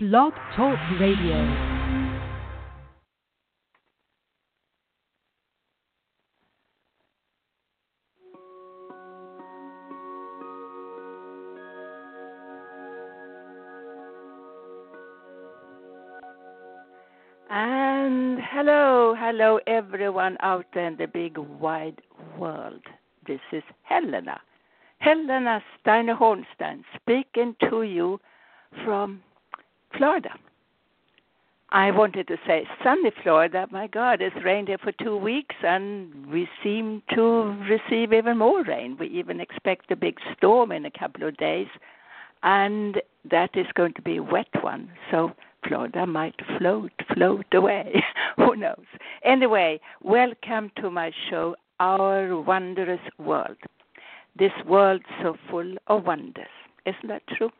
Blog Talk Radio. And hello, hello everyone out there in the big wide world. This is Helena. Helena Steiner Hornstein speaking to you from Florida. I wanted to say sunny Florida. My God, it's rained here for two weeks, and we seem to receive even more rain. We even expect a big storm in a couple of days, and that is going to be a wet one. So Florida might float, float away. Who knows? Anyway, welcome to my show, Our Wondrous World. This world so full of wonders. Isn't that true?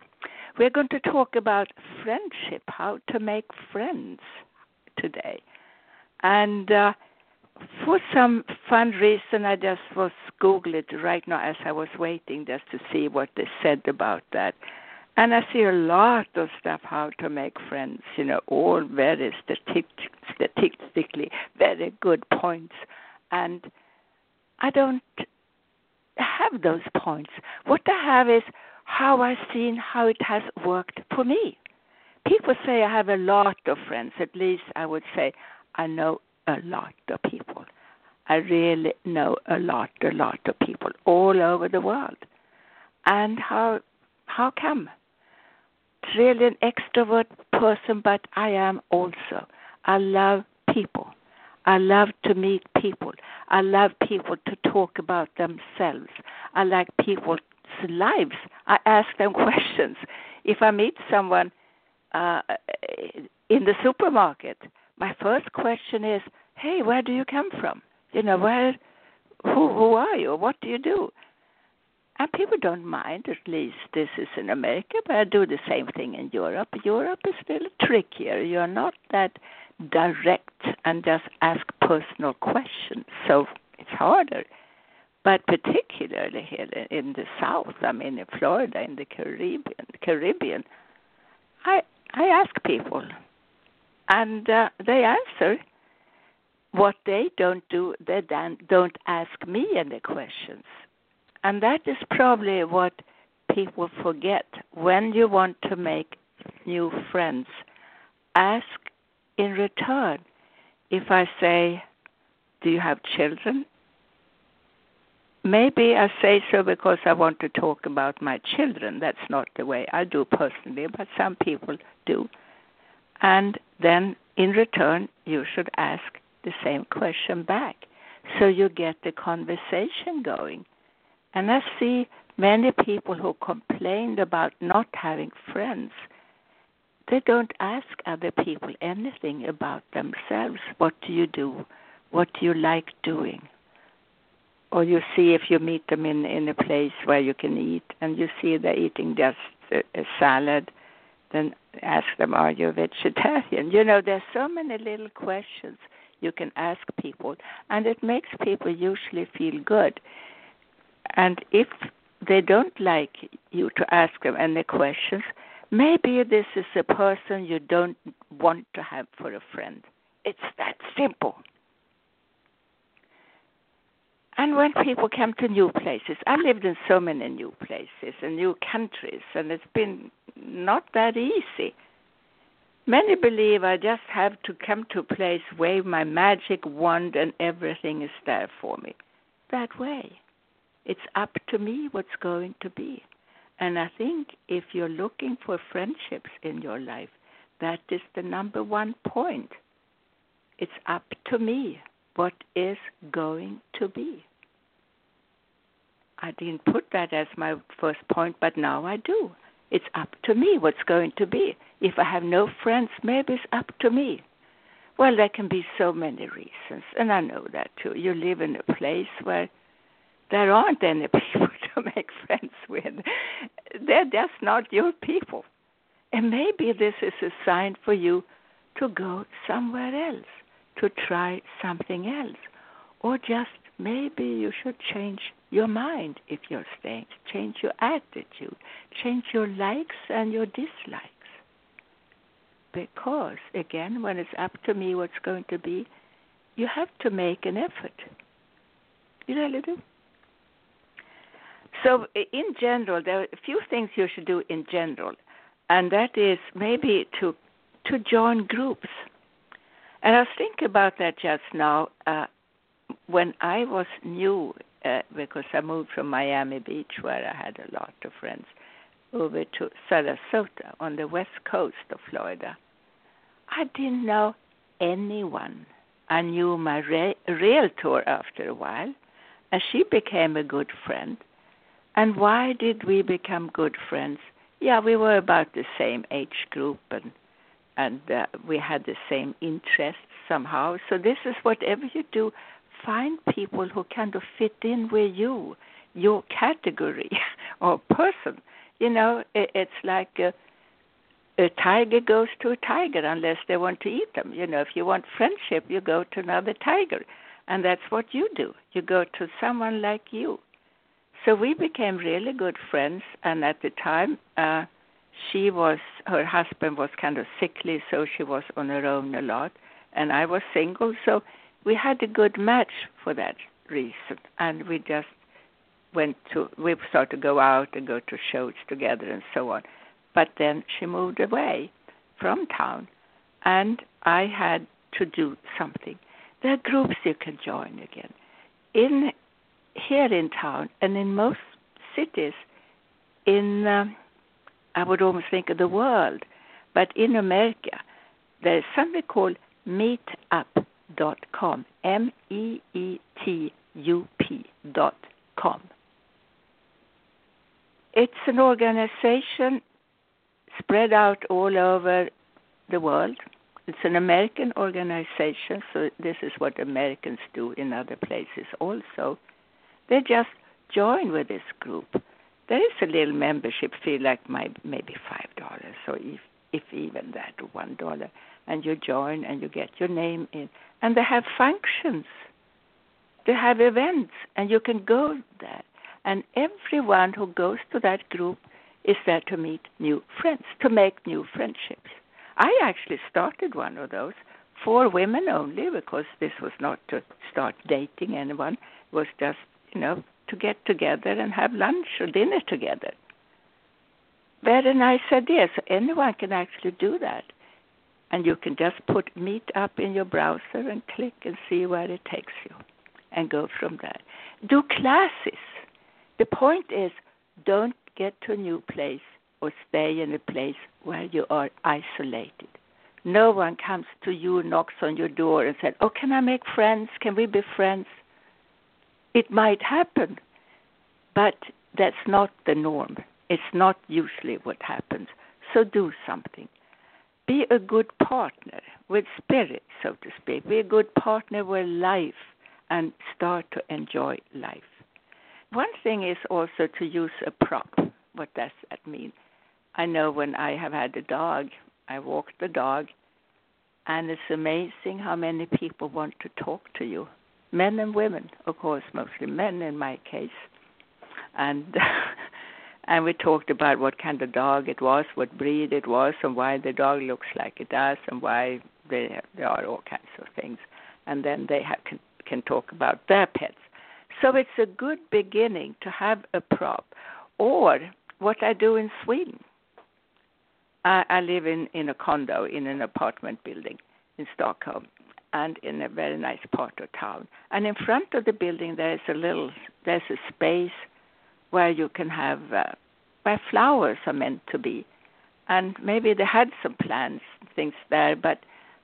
We're going to talk about friendship, how to make friends today. And uh, for some fun reason, I just was Google it right now as I was waiting just to see what they said about that. And I see a lot of stuff how to make friends, you know, all very statistic, statistically very good points. And I don't have those points. What I have is how I've seen how it has worked for me. People say I have a lot of friends. At least I would say I know a lot of people. I really know a lot, a lot of people all over the world. And how how come? Really an extrovert person, but I am also. I love people. I love to meet people. I love people to talk about themselves. I like people's lives. I ask them questions. If I meet someone uh, in the supermarket, my first question is, "Hey, where do you come from? You know, where, who, who are you? What do you do?" And people don't mind. At least this is in America, but I do the same thing in Europe. Europe is a little trickier. You're not that direct and just ask personal questions, so it's harder but particularly here in the South, I mean in Florida, in the Caribbean, Caribbean, I I ask people, and uh, they answer. What they don't do, they don't ask me any questions, and that is probably what people forget when you want to make new friends. Ask in return. If I say, "Do you have children?" Maybe I say so because I want to talk about my children. That's not the way I do personally, but some people do. And then in return, you should ask the same question back so you get the conversation going. And I see many people who complained about not having friends. They don't ask other people anything about themselves. What do you do? What do you like doing? Or you see if you meet them in in a place where you can eat and you see they're eating just a, a salad then ask them are you a vegetarian? You know there's so many little questions you can ask people and it makes people usually feel good. And if they don't like you to ask them any questions maybe this is a person you don't want to have for a friend. It's that simple and when people come to new places, I lived in so many new places and new countries, and it's been not that easy. Many believe I just have to come to a place, wave my magic wand, and everything is there for me. That way. It's up to me what's going to be. And I think if you're looking for friendships in your life, that is the number one point. It's up to me what is going to be. I didn't put that as my first point, but now I do. It's up to me what's going to be. If I have no friends, maybe it's up to me. Well, there can be so many reasons, and I know that too. You live in a place where there aren't any people to make friends with. They're just not your people. And maybe this is a sign for you to go somewhere else, to try something else, or just maybe you should change your mind if you're staying, change your attitude, change your likes and your dislikes. because, again, when it's up to me what's going to be, you have to make an effort. You know, really do. So, in general, there are a few things you should do in general, and that is maybe to to join groups. And I was thinking about that just now. Uh, when I was new, uh, because I moved from Miami Beach, where I had a lot of friends, over to Sarasota on the west coast of Florida, I didn't know anyone. I knew my re- realtor after a while, and she became a good friend. And why did we become good friends? Yeah, we were about the same age group, and and uh, we had the same interests somehow. So this is whatever you do, find people who kind of fit in with you, your category or person. You know, it, it's like a, a tiger goes to a tiger unless they want to eat them. You know, if you want friendship, you go to another tiger, and that's what you do. You go to someone like you. So we became really good friends, and at the time, uh, she was her husband was kind of sickly, so she was on her own a lot, and I was single, so we had a good match for that reason, and we just went to we started to go out and go to shows together and so on. But then she moved away from town, and I had to do something. There are groups you can join again. In here in town and in most cities, in um, I would almost think of the world, but in America, there is something called Meetup.com, M E E T U P dot com. It's an organization spread out all over the world. It's an American organization, so this is what Americans do in other places also. They just join with this group. There is a little membership fee, like my, maybe five dollars, or if if even that, one dollar, and you join and you get your name in. And they have functions. They have events, and you can go there. And everyone who goes to that group is there to meet new friends, to make new friendships. I actually started one of those for women only because this was not to start dating anyone. It was just, you know, to get together and have lunch or dinner together. Very nice idea. So anyone can actually do that. And you can just put Meet up in your browser and click and see where it takes you and go from there. Do classes. The point is don't get to a new place or stay in a place where you are isolated. No one comes to you, knocks on your door, and says, Oh, can I make friends? Can we be friends? It might happen, but that's not the norm. It's not usually what happens. So do something. Be a good partner with spirit, so to speak. Be a good partner with life and start to enjoy life. One thing is also to use a prop. What does that mean? I know when I have had a dog, I walk the dog, and it's amazing how many people want to talk to you men and women, of course, mostly men in my case, and and we talked about what kind of dog it was, what breed it was, and why the dog looks like it does, and why they, there are all kinds of things, and then they have, can can talk about their pets. So it's a good beginning to have a prop, or what I do in Sweden. I, I live in in a condo in an apartment building in Stockholm, and in a very nice part of town. And in front of the building, there's a little, there's a space where you can have, uh, where flowers are meant to be. And maybe they had some plants, things there, but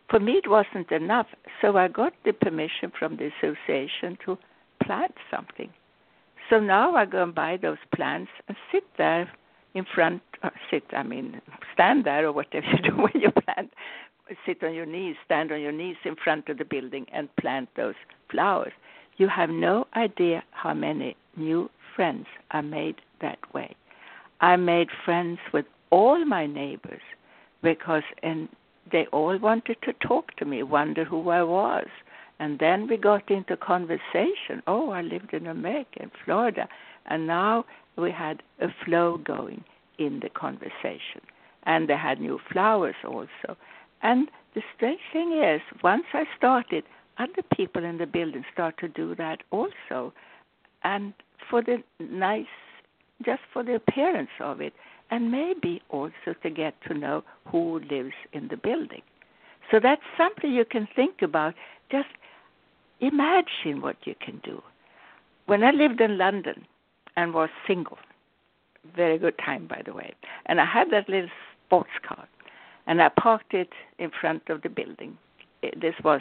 for me it wasn't enough. So I got the permission from the association to plant something. So now I go and buy those plants and sit there in front, uh, sit, I mean, stand there or whatever you do when you plant sit on your knees, stand on your knees in front of the building and plant those flowers. You have no idea how many new friends are made that way. I made friends with all my neighbors because and they all wanted to talk to me, wonder who I was. And then we got into conversation. Oh, I lived in America, in Florida. And now we had a flow going in the conversation. and they had new flowers also. And the strange thing is, once I started, other people in the building start to do that also, and for the nice, just for the appearance of it, and maybe also to get to know who lives in the building. So that's something you can think about. Just imagine what you can do. When I lived in London and was single, very good time by the way, and I had that little sports car, and I parked it in front of the building. This was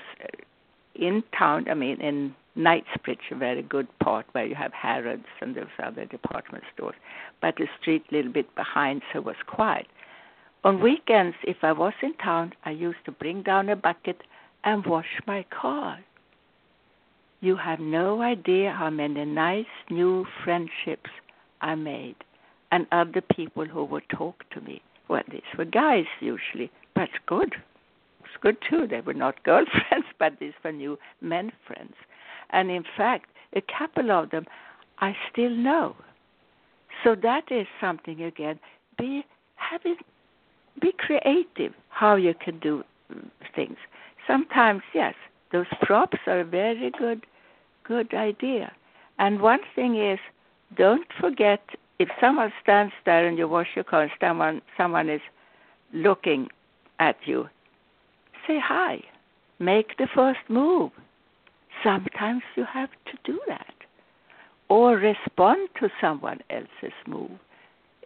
in town, I mean in Knightsbridge, a very good part where you have Harrods and those other department stores, but the street a little bit behind, so it was quiet. On weekends, if I was in town, I used to bring down a bucket and wash my car. You have no idea how many nice new friendships I made and other people who would talk to me. Well, these were guys usually, but good. Good too. They were not girlfriends, but these were new men friends. And in fact, a couple of them I still know. So that is something again. Be having be creative how you can do things. Sometimes yes, those props are a very good good idea. And one thing is don't forget if someone stands there and you wash your car and someone someone is looking at you, say hi. Make the first move. Sometimes you have to do that. Or respond to someone else's move.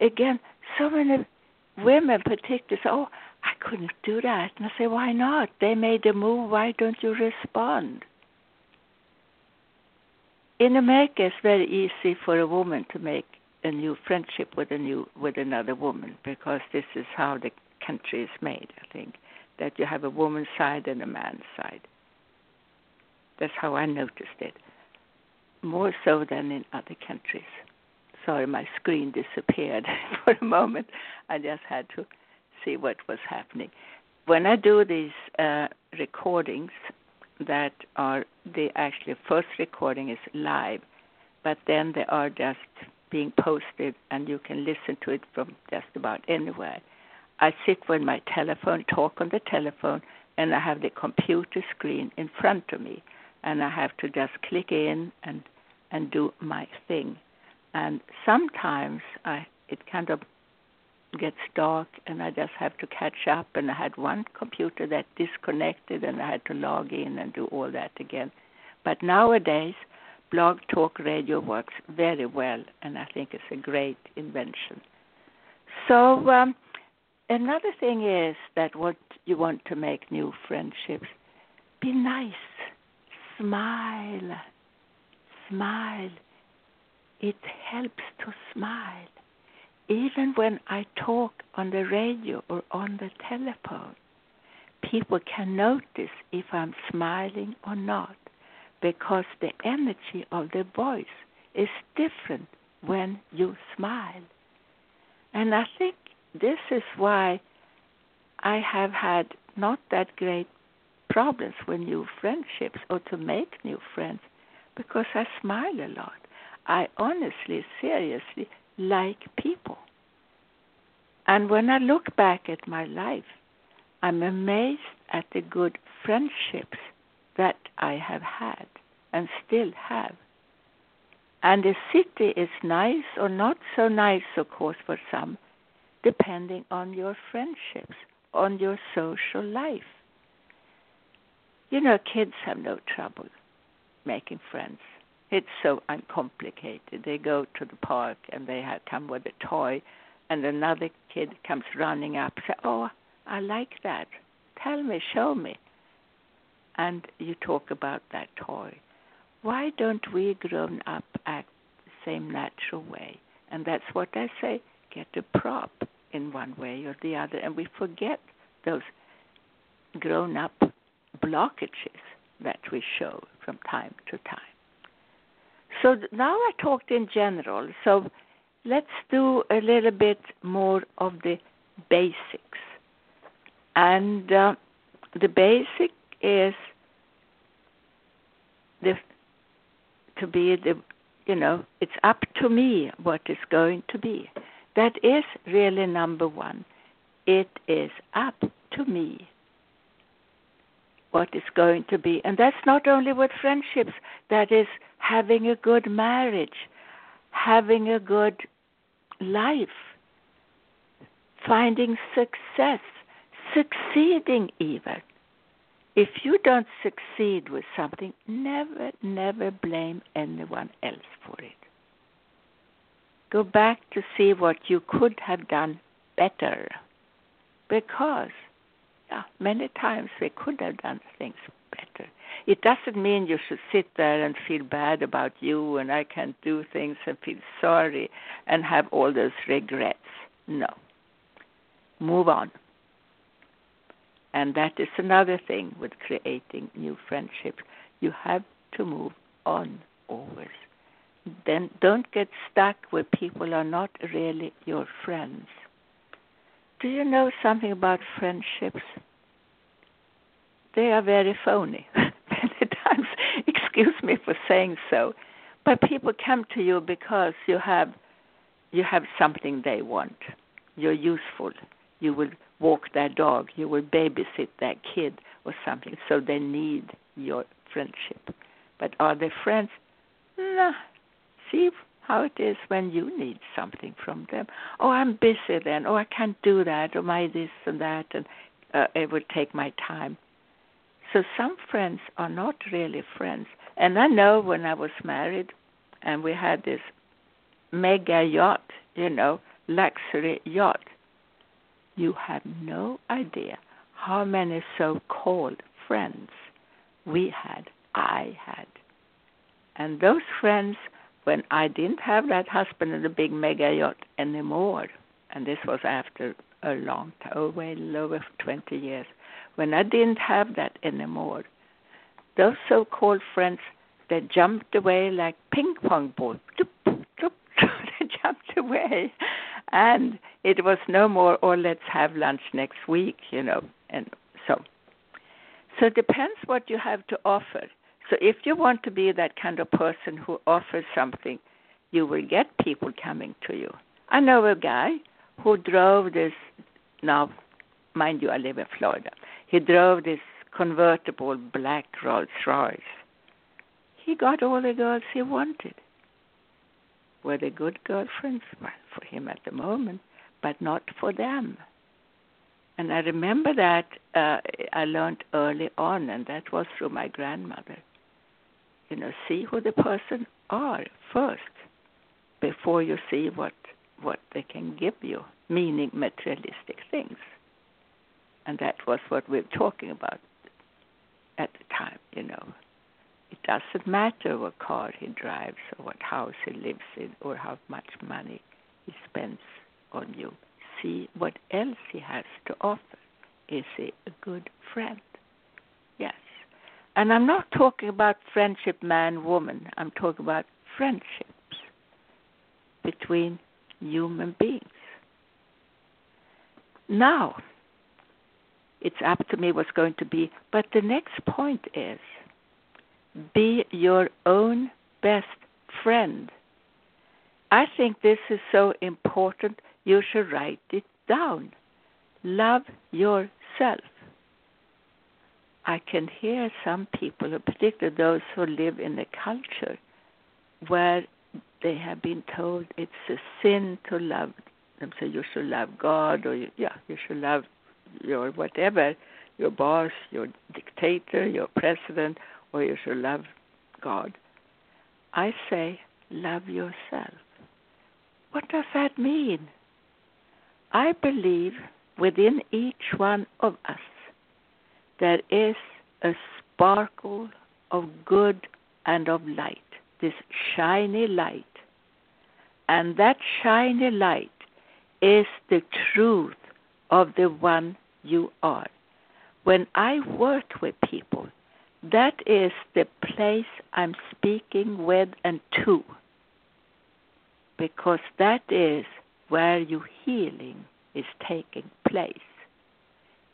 Again, so many women particularly say, Oh, I couldn't do that. And I say, Why not? They made a move, why don't you respond? In America it's very easy for a woman to make a new friendship with a new with another woman because this is how the country is made, I think. That you have a woman's side and a man's side. That's how I noticed it. More so than in other countries. Sorry, my screen disappeared for a moment. I just had to see what was happening. When I do these uh, recordings, that are the actually first recording is live, but then they are just being posted and you can listen to it from just about anywhere. I sit with my telephone, talk on the telephone, and I have the computer screen in front of me and I have to just click in and and do my thing. And sometimes I it kind of gets dark and I just have to catch up and I had one computer that disconnected and I had to log in and do all that again. But nowadays blog talk radio works very well and I think it's a great invention. So um, another thing is that what you want to make new friendships, be nice smile. Smile. It helps to smile. Even when I talk on the radio or on the telephone, people can notice if I'm smiling or not because the energy of the voice is different when you smile. And I think this is why I have had not that great problems with new friendships or to make new friends because I smile a lot. I honestly, seriously like people. And when I look back at my life, I'm amazed at the good friendships that I have had and still have. And the city is nice or not so nice, of course, for some, depending on your friendships, on your social life. You know, kids have no trouble making friends. It's so uncomplicated. They go to the park and they come with a toy, and another kid comes running up, say, "Oh, I like that. Tell me, show me." And you talk about that toy. Why don't we grown up act the same natural way? And that's what I say: get a prop in one way or the other, and we forget those grown up blockages that we show from time to time. So now I talked in general. So let's do a little bit more of the basics. And uh, the basic is the to be the you know it's up to me what is going to be. That is really number one. it is up to me what is going to be. And that's not only with friendships, that is having a good marriage, having a good life, finding success, succeeding even. If you don't succeed with something, never, never blame anyone else for it. Go back to see what you could have done better. Because, yeah, many times we could have done things better. It doesn't mean you should sit there and feel bad about you and I can't do things and feel sorry and have all those regrets. No. Move on. And that is another thing with creating new friendships. You have to move on always. Then don't get stuck where people are not really your friends. Do you know something about friendships? They are very phony. Many times, excuse me for saying so, but people come to you because you have you have something they want. You're useful. You will walk their dog. You will babysit their kid or something. So they need your friendship. But are they friends? Nah. See how it is when you need something from them. Oh, I'm busy then. Oh, I can't do that. Or my this and that, and uh, it would take my time. So some friends are not really friends. And I know when I was married, and we had this mega yacht, you know, luxury yacht. You have no idea how many so-called friends we had. I had, and those friends when I didn't have that husband in the big mega yacht anymore, and this was after a long time, oh, well over 20 years, when I didn't have that anymore, those so called friends, they jumped away like ping pong balls. they jumped away. And it was no more, or oh, let's have lunch next week, you know. And so, so it depends what you have to offer. So if you want to be that kind of person who offers something, you will get people coming to you. I know a guy who drove this, now, mind you, I live in Florida. He drove this convertible black Rolls Royce. He got all the girls he wanted. Were they good girlfriends? Well, for him at the moment, but not for them. And I remember that uh, I learned early on, and that was through my grandmother you know, see who the person are first before you see what what they can give you, meaning materialistic things. And that was what we we're talking about at the time, you know. It doesn't matter what car he drives or what house he lives in or how much money he spends on you. See what else he has to offer. Is he a good friend? And I'm not talking about friendship man woman, I'm talking about friendships between human beings. Now, it's up to me what's going to be, but the next point is be your own best friend. I think this is so important, you should write it down. Love yourself. I can hear some people, particularly those who live in a culture where they have been told it's a sin to love them. So you should love God, or you, yeah, you should love your whatever, your boss, your dictator, your president, or you should love God. I say, love yourself. What does that mean? I believe within each one of us there is a sparkle of good and of light, this shiny light. And that shiny light is the truth of the one you are. When I work with people, that is the place I'm speaking with and to, because that is where your healing is taking place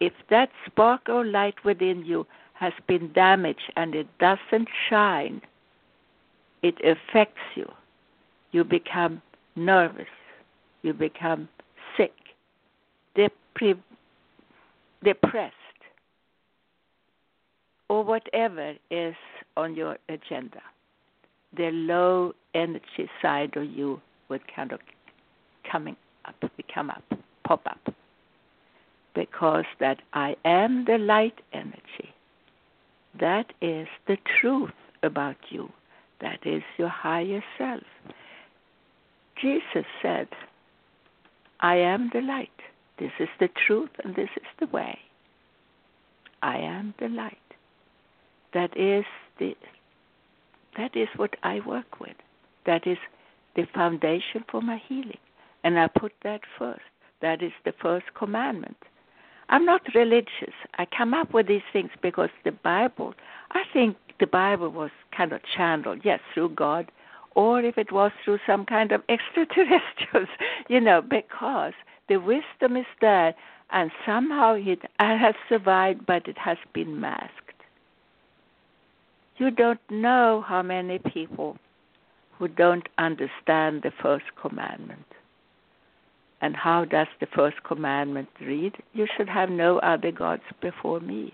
if that spark of light within you has been damaged and it doesn't shine, it affects you. You become nervous. You become sick, pre- depressed or whatever is on your agenda, the low energy side of you would kind of coming up, come up, pop up. Because that I am the light energy. That is the truth about you. That is your higher self. Jesus said, I am the light. This is the truth and this is the way. I am the light. That is the that is what I work with. That is the foundation for my healing. And I put that first. That is the first commandment. I'm not religious. I come up with these things because the Bible, I think the Bible was kind of channeled, yes, through God, or if it was through some kind of extraterrestrials, you know, because the wisdom is there and somehow it has survived, but it has been masked. You don't know how many people who don't understand the first commandment. And how does the first commandment read? You should have no other gods before me.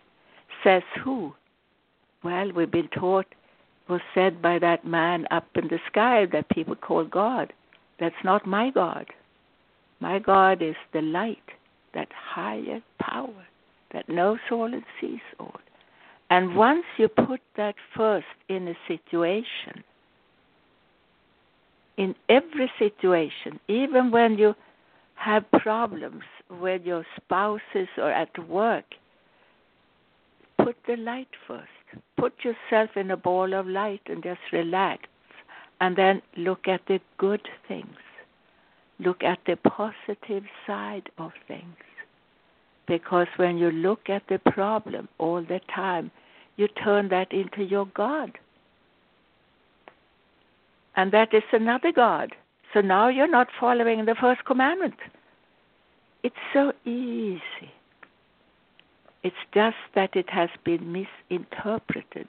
Says who? Well, we've been taught, was said by that man up in the sky that people call God. That's not my God. My God is the light, that higher power that knows all and sees all. And once you put that first in a situation, in every situation, even when you have problems with your spouses or at work, put the light first. Put yourself in a ball of light and just relax. And then look at the good things. Look at the positive side of things. Because when you look at the problem all the time, you turn that into your God. And that is another God. So now you're not following the first commandment. It's so easy. It's just that it has been misinterpreted.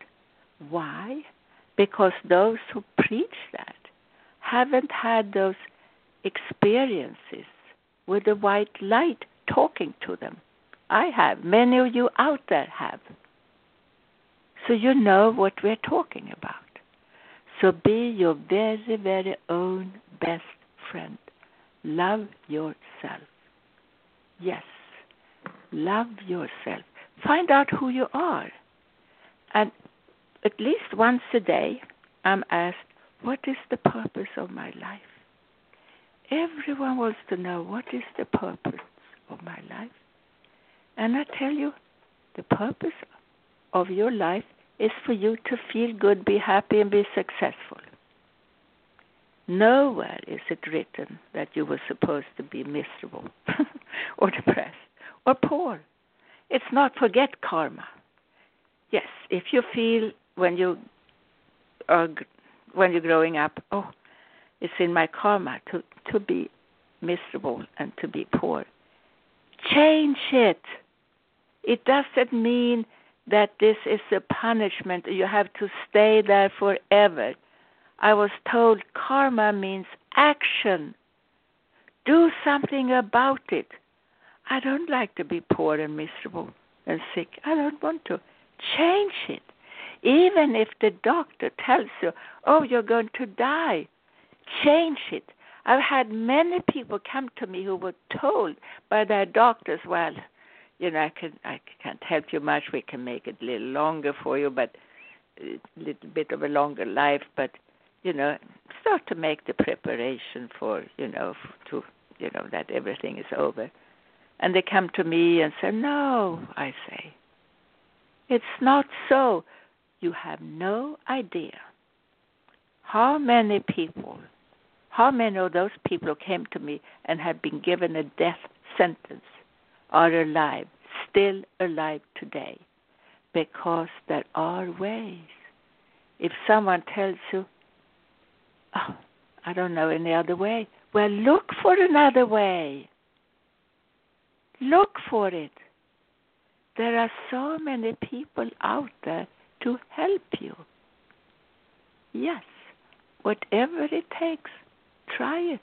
Why? Because those who preach that haven't had those experiences with the white light talking to them. I have. Many of you out there have. So you know what we're talking about. So be your very, very own best friend. Love yourself. Yes, love yourself. Find out who you are. And at least once a day, I'm asked, What is the purpose of my life? Everyone wants to know what is the purpose of my life. And I tell you, the purpose of your life is for you to feel good, be happy, and be successful. Nowhere is it written that you were supposed to be miserable or depressed or poor. It's not forget karma. Yes, if you feel when you are when you're growing up, oh, it's in my karma to to be miserable and to be poor. Change it. It doesn't mean that this is a punishment. You have to stay there forever. I was told karma means action. Do something about it. I don't like to be poor and miserable and sick. I don't want to. Change it. Even if the doctor tells you, oh, you're going to die, change it. I've had many people come to me who were told by their doctors, well, you know, I can I can't help you much. We can make it a little longer for you, but a little bit of a longer life. But you know, start to make the preparation for you know to you know that everything is over. And they come to me and say, "No," I say, "It's not so. You have no idea how many people, how many of those people came to me and have been given a death sentence are alive, still alive today, because there are ways. If someone tells you, oh, I don't know any other way, well, look for another way. Look for it. There are so many people out there to help you. Yes, whatever it takes, try it.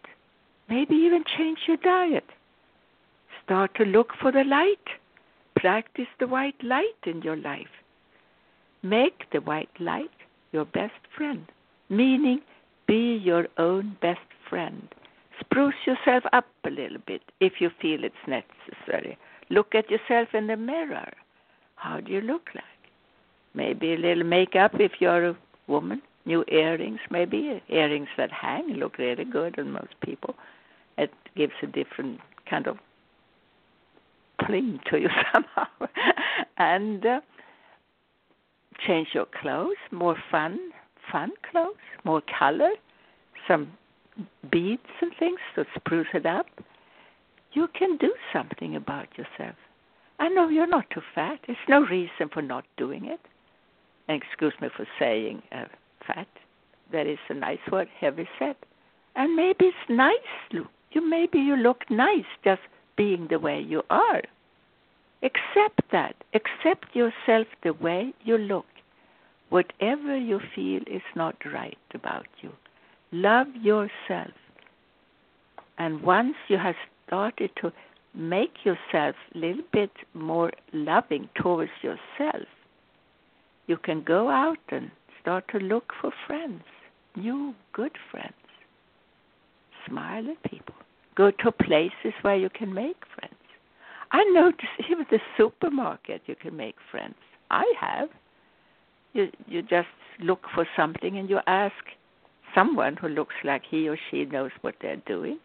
Maybe even change your diet Start to look for the light. Practice the white light in your life. Make the white light your best friend, meaning be your own best friend. Spruce yourself up a little bit if you feel it's necessary. Look at yourself in the mirror. How do you look like? Maybe a little makeup if you're a woman. New earrings, maybe earrings that hang look really good on most people. It gives a different kind of cling to you somehow. and uh, change your clothes, more fun, fun clothes, more color, some beads and things to spruce it up. You can do something about yourself. I know you're not too fat. There's no reason for not doing it. And excuse me for saying uh, fat. That is a nice word, heavy set. And maybe it's nice. You maybe you look nice just being the way you are. Accept that. Accept yourself the way you look. Whatever you feel is not right about you. Love yourself. And once you have started to make yourself a little bit more loving towards yourself, you can go out and start to look for friends, new, good friends. Smile at people. Go to places where you can make friends. I notice even the supermarket you can make friends. I have. You you just look for something and you ask someone who looks like he or she knows what they're doing.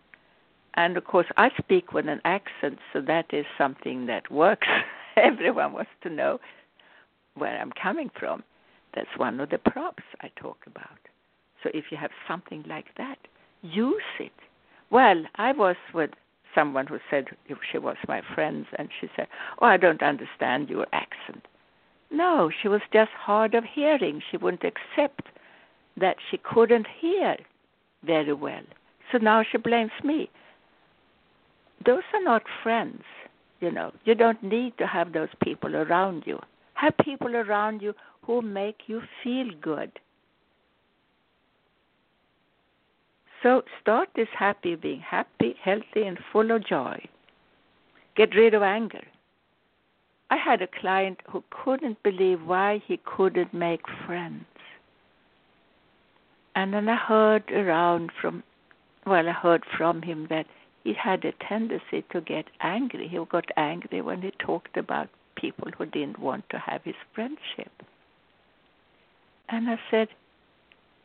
And of course, I speak with an accent, so that is something that works. Everyone wants to know where I'm coming from. That's one of the props I talk about. So if you have something like that, use it. Well, I was with someone who said she was my friend, and she said, "Oh, I don't understand your accent." No, she was just hard of hearing. She wouldn't accept that she couldn't hear very well. So now she blames me. Those are not friends, you know. You don't need to have those people around you. Have people around you who make you feel good. So start this happy being happy, healthy, and full of joy. Get rid of anger. I had a client who couldn't believe why he couldn't make friends. And then I heard around from, well, I heard from him that he had a tendency to get angry. He got angry when he talked about people who didn't want to have his friendship. And I said,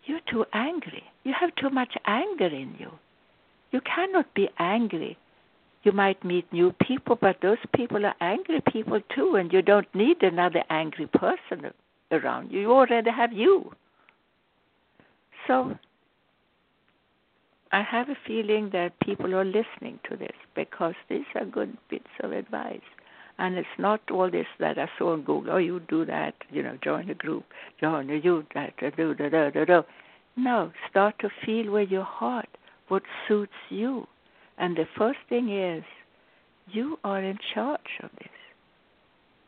You're too angry. You have too much anger in you. You cannot be angry. You might meet new people, but those people are angry people too, and you don't need another angry person around you. You already have you. So I have a feeling that people are listening to this because these are good bits of advice. And it's not all this that I saw on Google. Oh, you do that, you know, join a group, join a you that, do da da da da. No, start to feel with your heart what suits you. And the first thing is, you are in charge of this,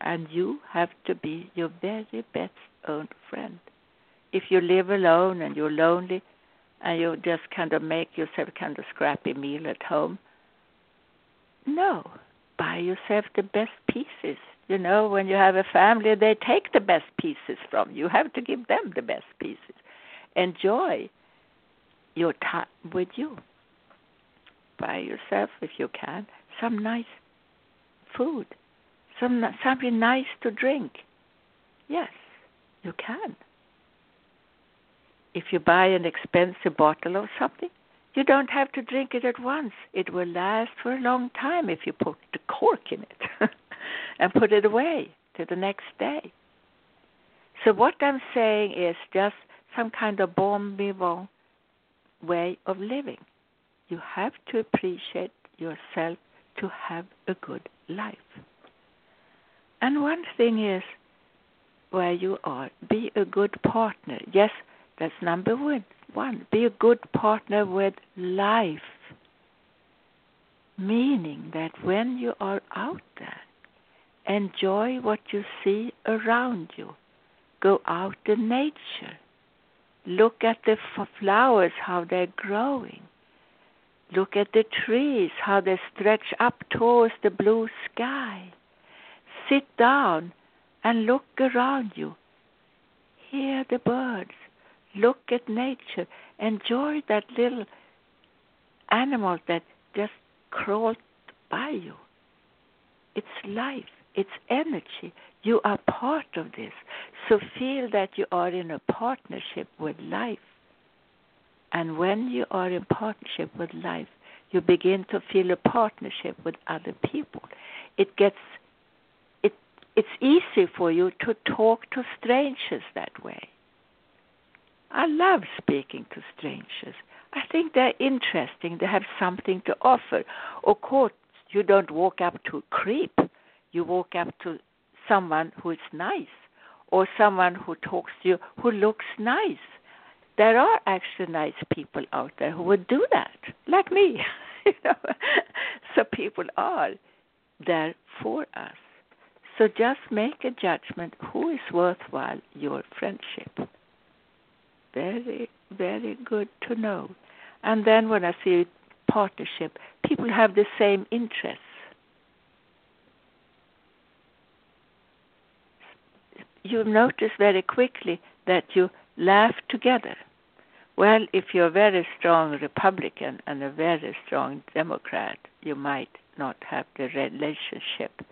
and you have to be your very best own friend if you live alone and you're lonely and you just kind of make yourself kind of scrappy meal at home, no, buy yourself the best pieces. You know, when you have a family, they take the best pieces from you. You have to give them the best pieces. Enjoy your time with you. Buy yourself, if you can, some nice food, some something nice to drink. Yes, you can if you buy an expensive bottle of something, you don't have to drink it at once. It will last for a long time if you put the cork in it and put it away to the next day. So what I'm saying is just some kind of bon vivant way of living. You have to appreciate yourself to have a good life. And one thing is where you are, be a good partner. Yes, that's number one. One, be a good partner with life. Meaning that when you are out there, enjoy what you see around you. Go out in nature. Look at the flowers, how they're growing. Look at the trees, how they stretch up towards the blue sky. Sit down and look around you. Hear the birds. Look at nature. Enjoy that little animal that just crawled by you. It's life, it's energy. You are part of this. So feel that you are in a partnership with life. And when you are in partnership with life, you begin to feel a partnership with other people. It gets it it's easy for you to talk to strangers that way. I love speaking to strangers. I think they're interesting. They have something to offer. Of course, you don't walk up to a creep. You walk up to someone who is nice or someone who talks to you who looks nice. There are actually nice people out there who would do that, like me. you know? So people are there for us. So just make a judgment who is worthwhile your friendship. Very, very good to know. And then when I see partnership, people have the same interests. You notice very quickly that you laugh together. Well, if you're a very strong Republican and a very strong Democrat, you might not have the relationship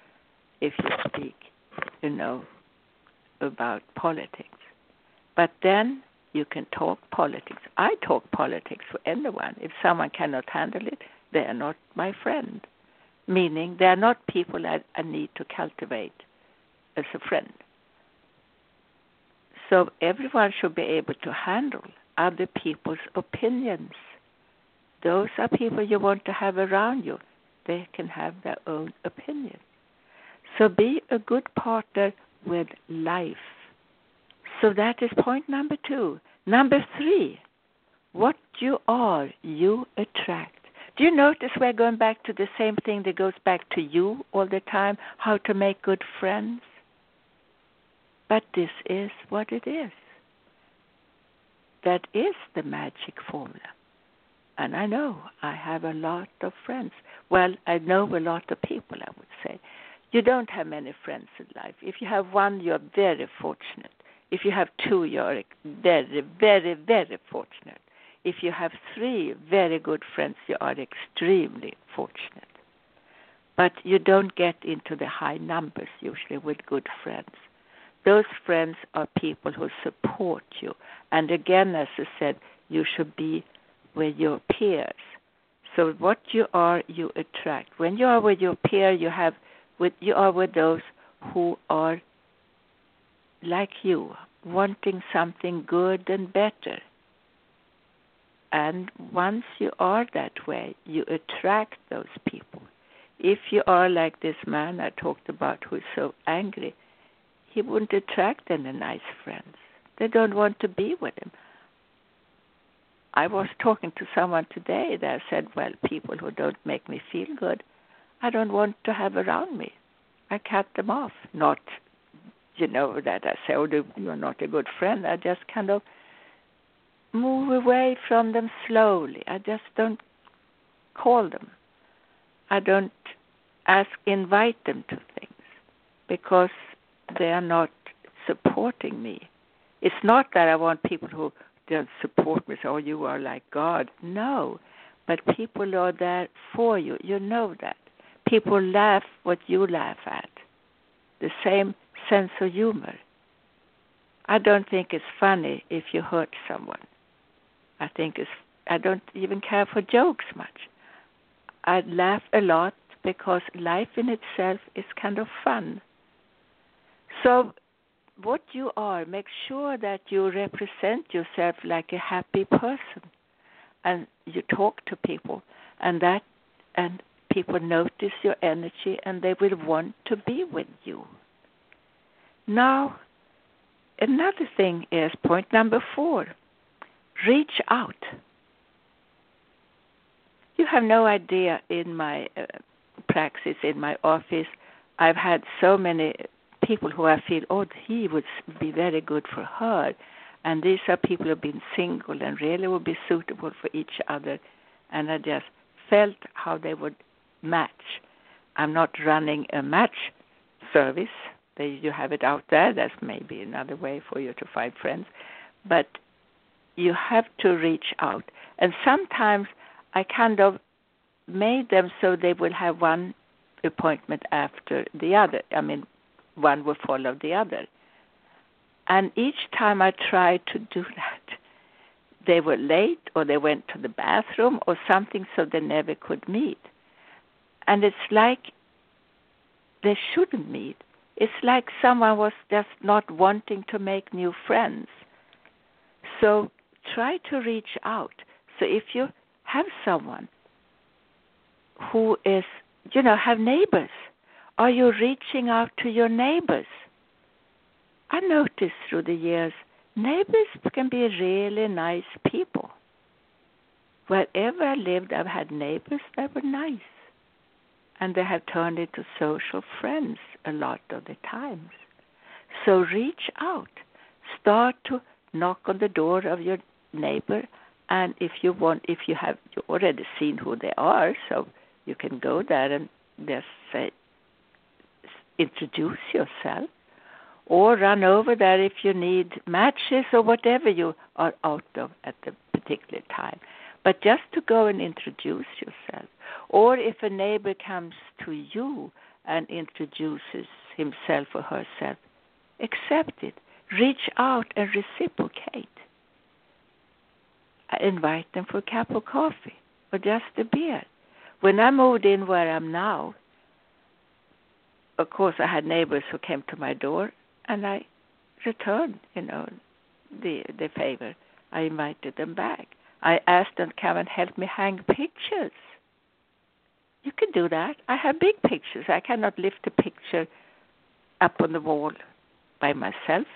if you speak, you know, about politics. But then you can talk politics. I talk politics for anyone. If someone cannot handle it, they are not my friend. Meaning they are not people I, I need to cultivate as a friend. So everyone should be able to handle other people's opinions. Those are people you want to have around you. They can have their own opinion. So be a good partner with life so that is point number two. Number three, what you are, you attract. Do you notice we're going back to the same thing that goes back to you all the time how to make good friends? But this is what it is. That is the magic formula. And I know I have a lot of friends. Well, I know a lot of people, I would say. You don't have many friends in life. If you have one, you're very fortunate. If you have two, you're very, very, very fortunate. If you have three very good friends, you are extremely fortunate. But you don't get into the high numbers usually with good friends. Those friends are people who support you. And again, as I said, you should be with your peers. So what you are, you attract. When you are with your peer, you have with you are with those who are like you, wanting something good and better. And once you are that way, you attract those people. If you are like this man I talked about who is so angry, he wouldn't attract any nice friends. They don't want to be with him. I was talking to someone today that said, Well, people who don't make me feel good, I don't want to have around me. I cut them off. Not you know that I say, oh, you're not a good friend. I just kind of move away from them slowly. I just don't call them. I don't ask, invite them to things because they are not supporting me. It's not that I want people who don't support me, say, oh, you are like God. No, but people are there for you. You know that. People laugh what you laugh at. The same sense of humor. I don't think it's funny if you hurt someone. I think it's I don't even care for jokes much. I laugh a lot because life in itself is kind of fun. So what you are, make sure that you represent yourself like a happy person and you talk to people and that and people notice your energy and they will want to be with you. Now, another thing is point number four reach out. You have no idea in my uh, praxis, in my office, I've had so many people who I feel, oh, he would be very good for her. And these are people who have been single and really would be suitable for each other. And I just felt how they would match. I'm not running a match service. They, you have it out there. That's maybe another way for you to find friends. But you have to reach out. And sometimes I kind of made them so they will have one appointment after the other. I mean, one will follow the other. And each time I tried to do that, they were late or they went to the bathroom or something, so they never could meet. And it's like they shouldn't meet. It's like someone was just not wanting to make new friends. So try to reach out. So if you have someone who is, you know, have neighbors, are you reaching out to your neighbors? I noticed through the years, neighbors can be really nice people. Wherever I lived, I've had neighbors that were nice. And they have turned into social friends a lot of the times. So reach out. Start to knock on the door of your neighbor and if you want if you have you already seen who they are so you can go there and just say introduce yourself or run over there if you need matches or whatever you are out of at the particular time. But just to go and introduce yourself. Or if a neighbor comes to you and introduces himself or herself, accept it. Reach out and reciprocate. I invite them for a cup of coffee or just a beer. When I moved in where I'm now, of course, I had neighbors who came to my door, and I returned, you know, the the favor. I invited them back. I asked them to come and help me hang pictures. You can do that. I have big pictures. I cannot lift a picture up on the wall by myself,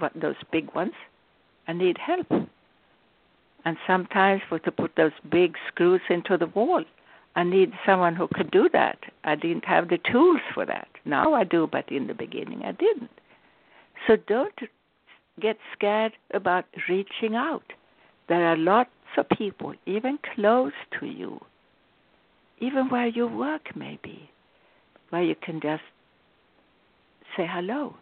but those big ones. I need help. And sometimes for to put those big screws into the wall, I need someone who could do that. I didn't have the tools for that. Now I do, but in the beginning I didn't. So don't get scared about reaching out. There are lots of people, even close to you, even where you work, maybe, where you can just say hello.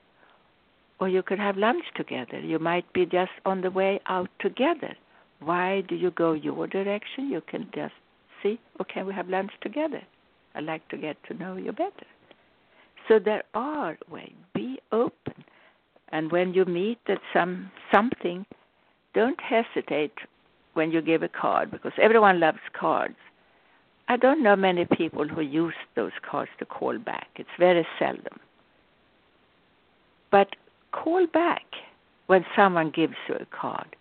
Or you could have lunch together. You might be just on the way out together. Why do you go your direction? You can just see, okay, we have lunch together. I'd like to get to know you better. So there are ways. Be open. And when you meet at some something, don't hesitate when you give a card because everyone loves cards. I don't know many people who use those cards to call back. It's very seldom. But call back when someone gives you a card.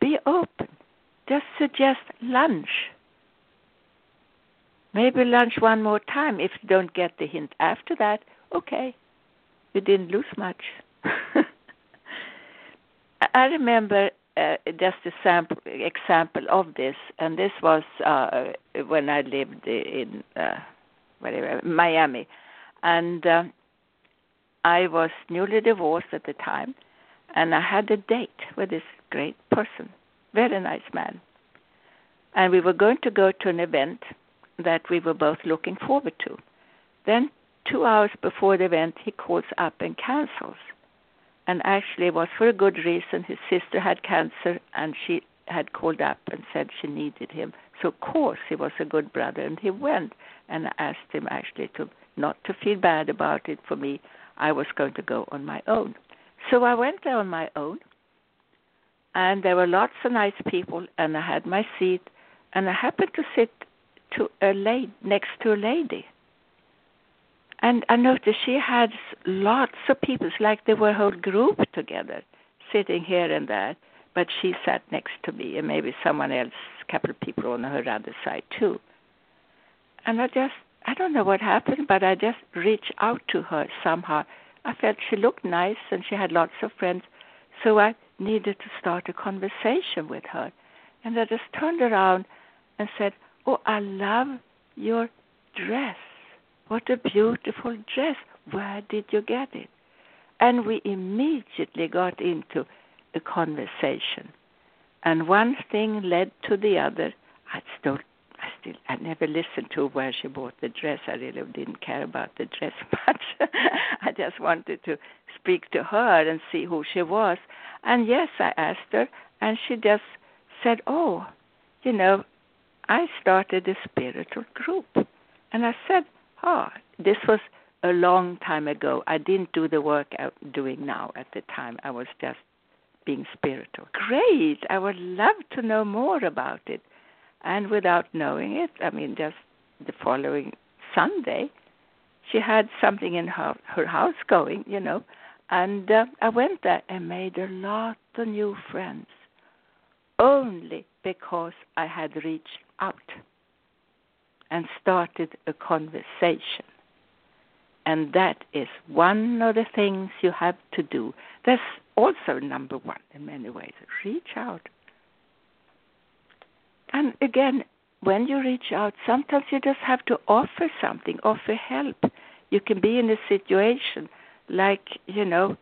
Be open. Just suggest lunch Maybe lunch one more time. If you don't get the hint after that, okay, you didn't lose much. I remember uh, just a sample example of this, and this was uh, when I lived in uh, whatever Miami, and uh, I was newly divorced at the time, and I had a date with this great person, very nice man, and we were going to go to an event that we were both looking forward to. Then, two hours before the event, he calls up and cancels. And actually, it was for a good reason. His sister had cancer, and she had called up and said she needed him. So, of course, he was a good brother, and he went. And asked him actually to not to feel bad about it for me. I was going to go on my own. So I went there on my own, and there were lots of nice people, and I had my seat, and I happened to sit to a lady next to a lady. And I noticed she had lots of people, like they were a whole group together, sitting here and there. But she sat next to me, and maybe someone else, a couple of people on her other side too. And I just, I don't know what happened, but I just reached out to her somehow. I felt she looked nice and she had lots of friends, so I needed to start a conversation with her. And I just turned around and said, Oh, I love your dress. What a beautiful dress. Where did you get it? And we immediately got into a conversation. And one thing led to the other. I still I still I never listened to where she bought the dress. I really didn't care about the dress much. I just wanted to speak to her and see who she was. And yes, I asked her, and she just said, "Oh, you know, I started a spiritual group." And I said, "Oh, this was a long time ago. I didn't do the work I'm doing now at the time. I was just being spiritual. Great. I would love to know more about it. And without knowing it, I mean, just the following Sunday, she had something in her, her house going, you know. And uh, I went there and made a lot of new friends only because I had reached out and started a conversation. And that is one of the things you have to do. That's also number one in many ways. Reach out. And again, when you reach out, sometimes you just have to offer something, offer help. You can be in a situation like, you know,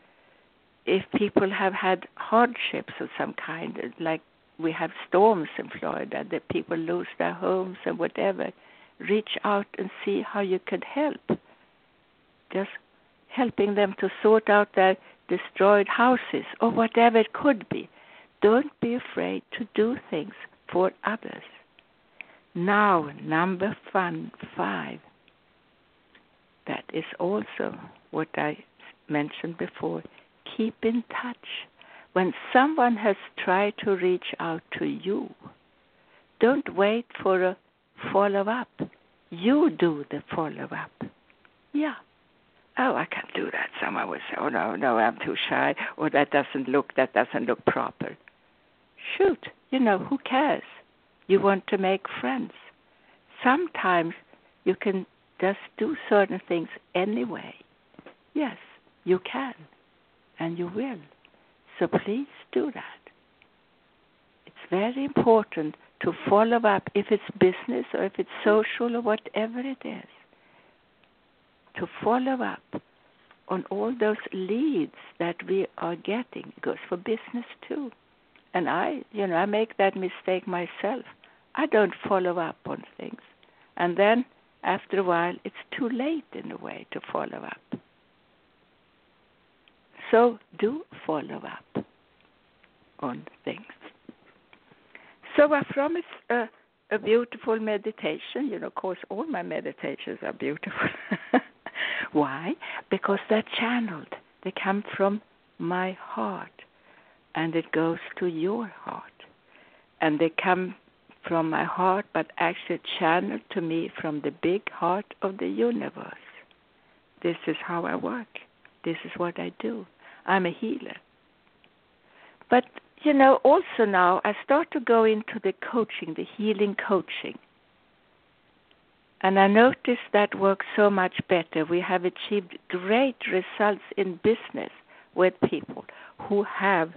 if people have had hardships of some kind, like we have storms in Florida, that people lose their homes and whatever, reach out and see how you can help just helping them to sort out their destroyed houses or whatever it could be. Don't be afraid to do things for others. Now, number fun, five. That is also what I mentioned before. Keep in touch. When someone has tried to reach out to you, don't wait for a follow up. You do the follow up. Yeah, oh, I can't do that. Someone would say, oh, no, no, I'm too shy, or that doesn't look, that doesn't look proper. Shoot, you know, who cares? You want to make friends. Sometimes you can just do certain things anyway. Yes, you can, and you will. So please do that. It's very important to follow up if it's business or if it's social or whatever it is to follow up on all those leads that we are getting. It goes for business too. And I, you know, I make that mistake myself. I don't follow up on things. And then after a while, it's too late in a way to follow up. So do follow up on things. So I promise a, a beautiful meditation. You know, of course, all my meditations are beautiful. Why? Because they're channeled. They come from my heart and it goes to your heart. And they come from my heart, but actually channeled to me from the big heart of the universe. This is how I work. This is what I do. I'm a healer. But, you know, also now I start to go into the coaching, the healing coaching. And I noticed that works so much better. We have achieved great results in business with people who have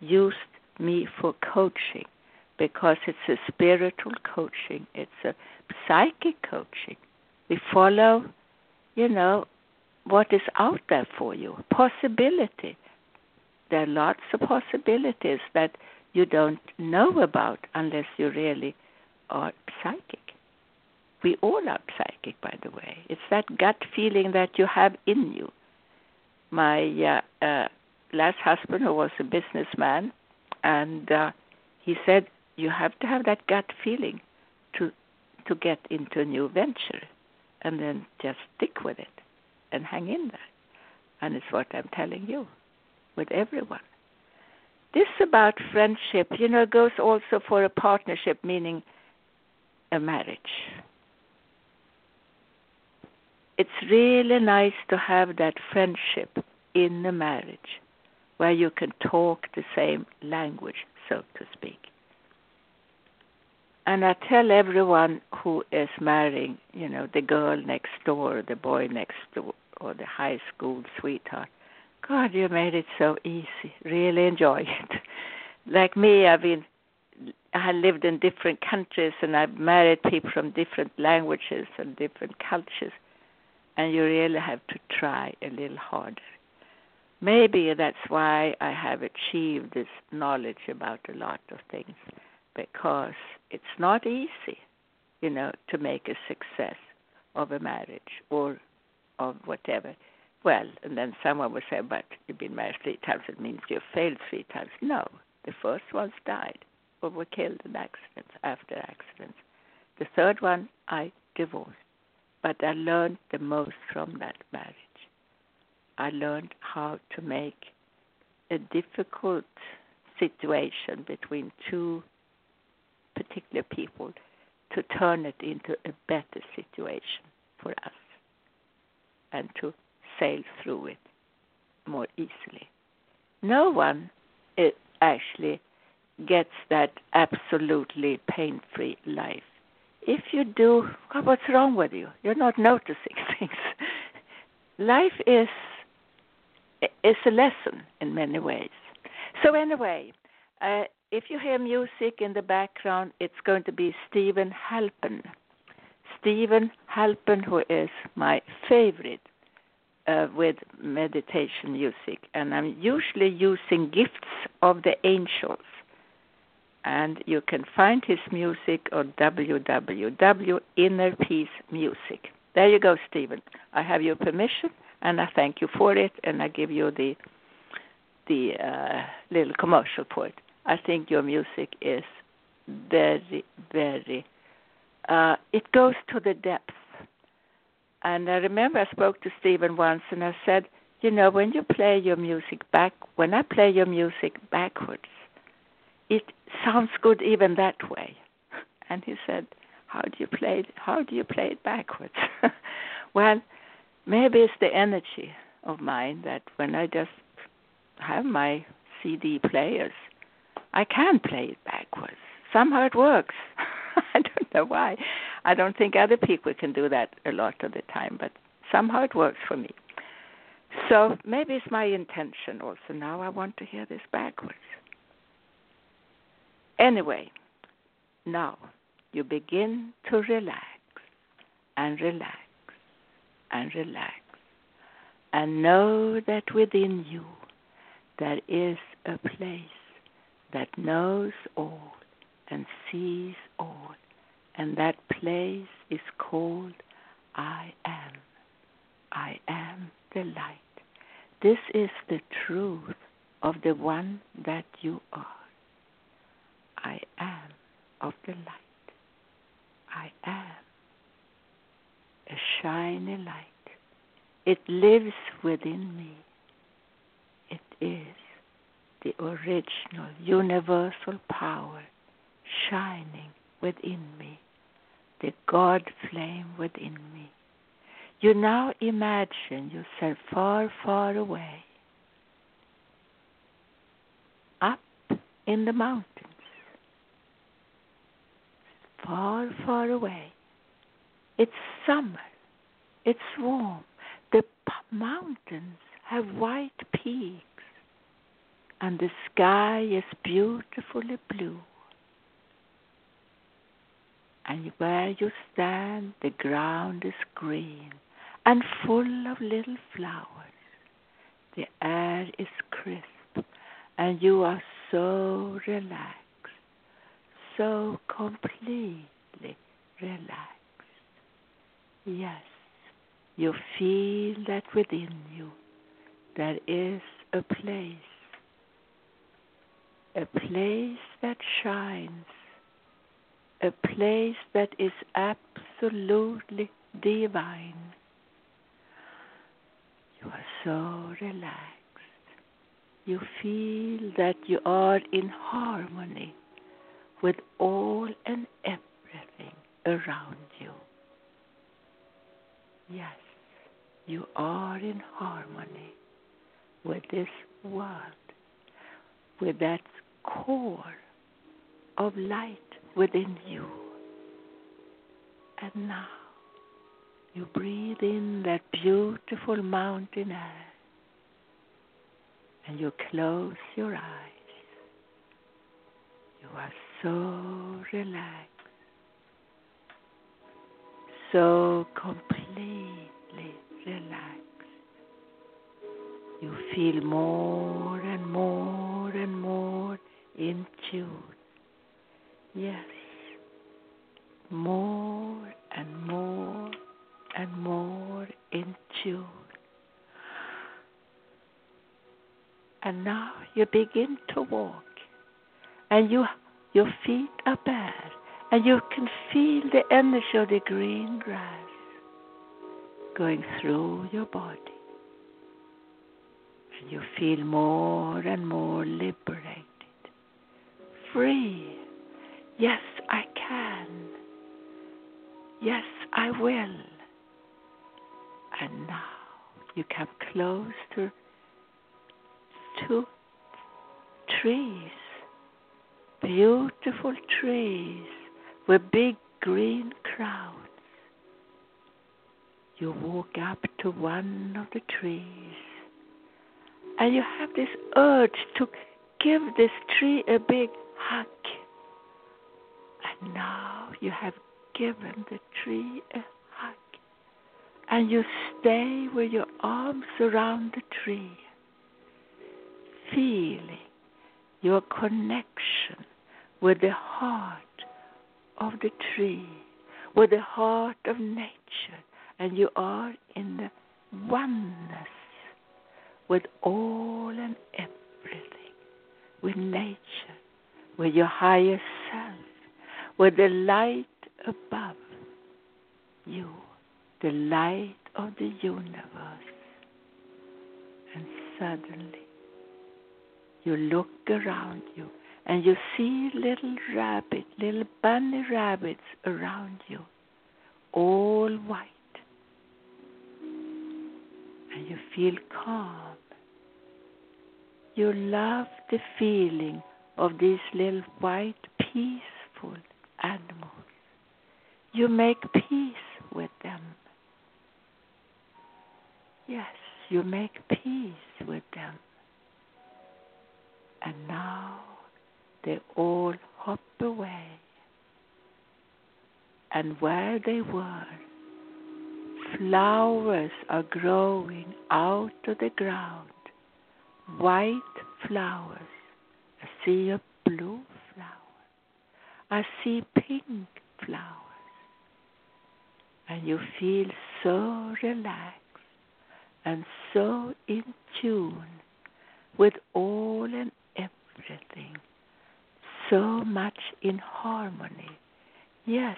used me for coaching because it's a spiritual coaching, it's a psychic coaching. We follow, you know, what is out there for you. Possibility. There are lots of possibilities that you don't know about unless you really are psychic. We all are psychic, by the way. It's that gut feeling that you have in you. My uh, uh, last husband, who was a businessman, and uh, he said you have to have that gut feeling to to get into a new venture, and then just stick with it and hang in there. And it's what I'm telling you, with everyone. This about friendship, you know, goes also for a partnership, meaning a marriage it's really nice to have that friendship in the marriage where you can talk the same language, so to speak. And I tell everyone who is marrying, you know, the girl next door, the boy next door, or the high school sweetheart, God, you made it so easy. Really enjoy it. like me, I've been, I lived in different countries and I've married people from different languages and different cultures and you really have to try a little harder. Maybe that's why I have achieved this knowledge about a lot of things, because it's not easy. you know, to make a success of a marriage or of whatever. Well, and then someone would say, but you've been married three times, it means you've failed three times. No, the first ones died or were killed in accidents, after accidents. The third one, I divorced. But I learned the most from that marriage. I learned how to make a difficult situation between two particular people to turn it into a better situation for us and to sail through it more easily. No one it actually gets that absolutely pain free life. If you do, what's wrong with you? You're not noticing things. life is is a lesson in many ways. So anyway, uh, if you hear music in the background, it's going to be Steven Halpern. Steven Halpern, who is my favorite uh, with meditation music, and I'm usually using Gifts of the Angels. And you can find his music on www.innerpeacemusic. There you go, Steven. I have your permission, and I thank you for it, and I give you the the uh, little commercial for it. I think your music is very, very. Uh, it goes to the depth. And I remember I spoke to Steven once, and I said, you know, when you play your music back, when I play your music backwards, it sounds good even that way. And he said, how do you play it? How do you play it backwards? well, maybe it's the energy of mine that when I just have my CD players, I can play it backwards. Somehow it works. I don't know why. I don't think other people can do that a lot of the time, but somehow it works for me. So maybe it's my intention also. Now I want to hear this backwards. Anyway, now you begin to relax and relax and relax and know that within you there is a place that knows all and sees all, and that place is called I am. I am the light. This is the truth of the one that you are. I am of the light. I am a shiny light. It lives within me. It is the original universal power shining within me, the God flame within me. You now imagine yourself far, far away, up in the mountains, far, far away. It's summer, it's warm. The mountains have white peaks and the sky is beautifully blue. And where you stand, the ground is green and full of little flowers. The air is crisp, and you are so relaxed, so completely relaxed. Yes, you feel that within you there is a place a place that shines, a place that is absolutely divine. You are so relaxed. You feel that you are in harmony with all and everything around you. Yes, you are in harmony with this world, with that core of light within you. And now you breathe in that beautiful mountain air and you close your eyes. You are so relaxed, so completely relaxed. You feel more and more and more in tune. Yes, more and more and more in tune. And now you begin to walk, and you, your feet are bare, and you can feel the energy of the green grass going through your body. And you feel more and more liberated, free. Yes, I can. Yes, I will. And now you come close to two trees, beautiful trees with big green crowns. You walk up to one of the trees and you have this urge to give this tree a big hug. Now you have given the tree a hug. And you stay with your arms around the tree feeling your connection with the heart of the tree, with the heart of nature, and you are in the oneness with all and everything, with nature, with your higher self, with the light above you, the light of the universe. And suddenly, you look around you and you see little rabbits, little bunny rabbits around you, all white. And you feel calm. You love the feeling of these little white, peaceful animals. You make peace with them. Yes, you make peace with them. And now they all hop away. And where they were, flowers are growing out of the ground. White flowers. A sea flower. I see pink flowers. And you feel so relaxed and so in tune with all and everything, so much in harmony. Yes,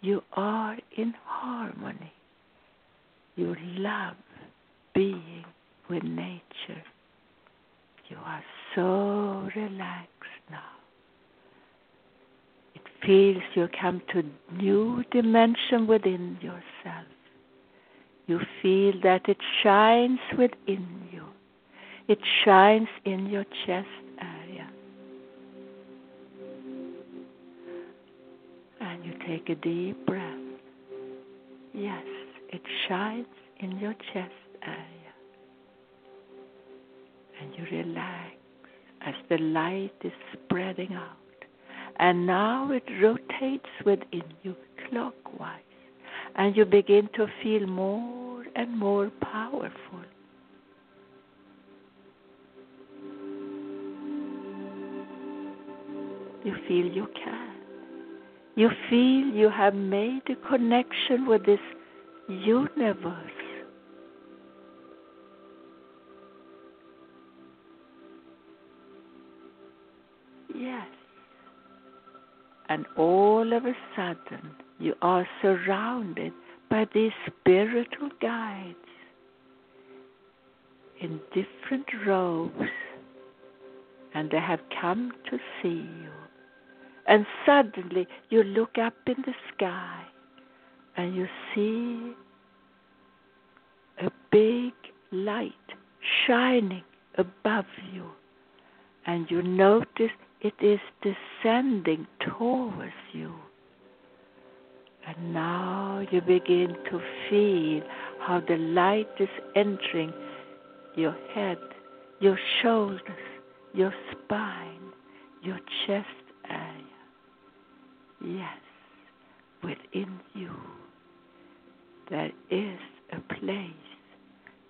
you are in harmony. You love being with nature. You are so relaxed now. Feels you come to new dimension within yourself. You feel that it shines within you. It shines in your chest area. And you take a deep breath. Yes, it shines in your chest area. And you relax as the light is spreading out. And now it rotates within you clockwise. And you begin to feel more and more powerful. You feel you can. You feel you have made a connection with this universe. And all of a sudden, you are surrounded by these spiritual guides in different robes, and they have come to see you. And suddenly you look up in the sky and you see a big light shining above you. And you notice it is descending towards you. And now you begin to feel how the light is entering your head, your shoulders, your spine, your chest area. Yes, within you there is a place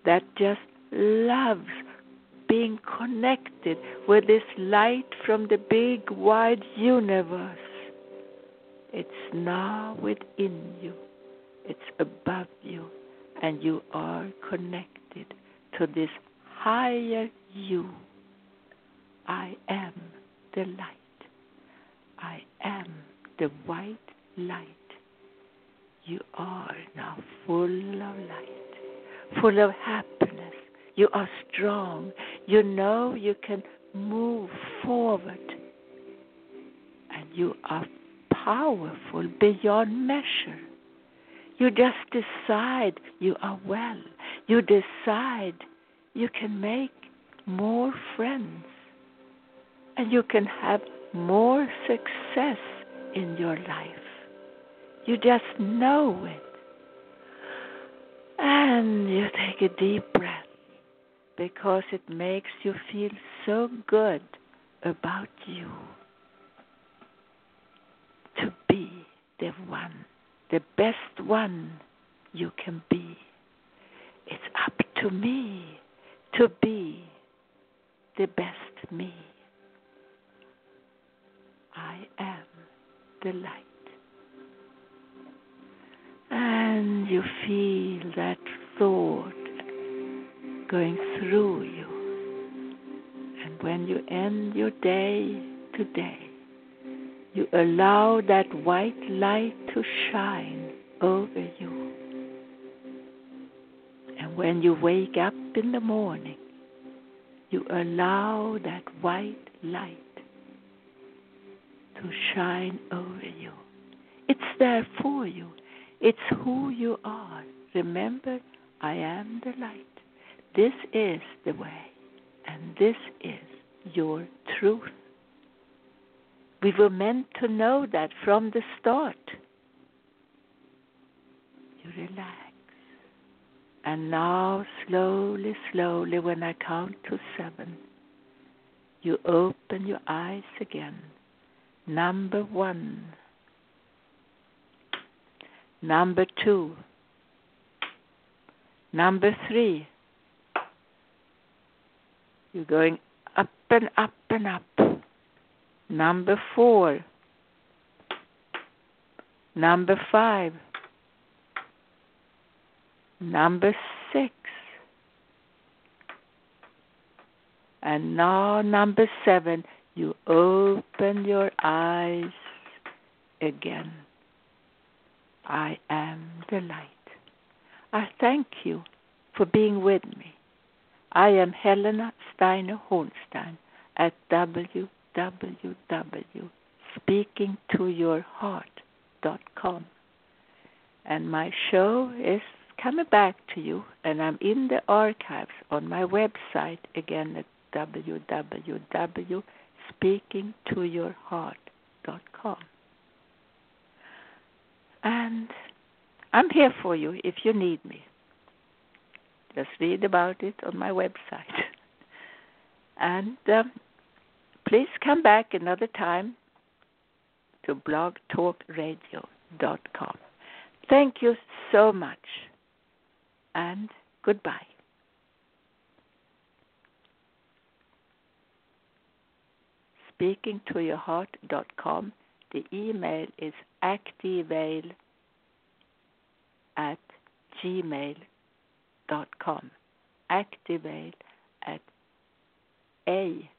that just loves being connected with this light from the big wide universe. It's now within you. It's above you. And you are connected to this higher you. I am the light. I am the white light. You are now full of light, full of happiness. You are strong. You know you can move forward. And you are powerful beyond measure. You just decide you are well. You decide you can make more friends. And you can have more success in your life. You just know it. And you take a deep breath because it makes you feel so good about you to be the one, the best one you can be. It's up to me to be the best me. I am the light. And you feel that thought going through you. And when you end your day today, you allow that white light to shine over you. And when you wake up in the morning, you allow that white light to shine over you. It's there for you. It's who you are. Remember, I am the light. This is the way, and this is your truth. We were meant to know that from the start. You relax. And now, slowly, slowly, when I count to seven, you open your eyes again. Number one. Number two. Number three. You're going up and up and up. Number four. Number five. Number six. And now, number seven, you open your eyes again. I am the light. I thank you for being with me. I am Helena Steiner Hornstein at www.speakingtoyourheart.com. And my show is coming back to you, and I'm in the archives on my website again at www.speakingtoyourheart.com. And I'm here for you if you need me. Just read about it on my website. And um, please come back another time to blogtalkradio.com. Thank you so much, and goodbye. Speakingtoyourheart.com. The email is activale at gmail.com. Activale at A,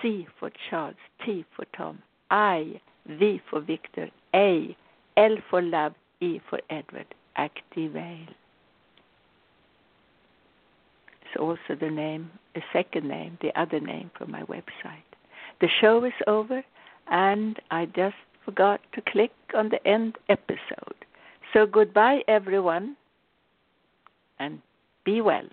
C for Charles, T for Tom, I, V for Victor, A, L for love, E for Edward. Activale. It's also the name, a second name, the other name for my website. The show is over, and I just forgot to click on the end episode. So goodbye, everyone, and be well.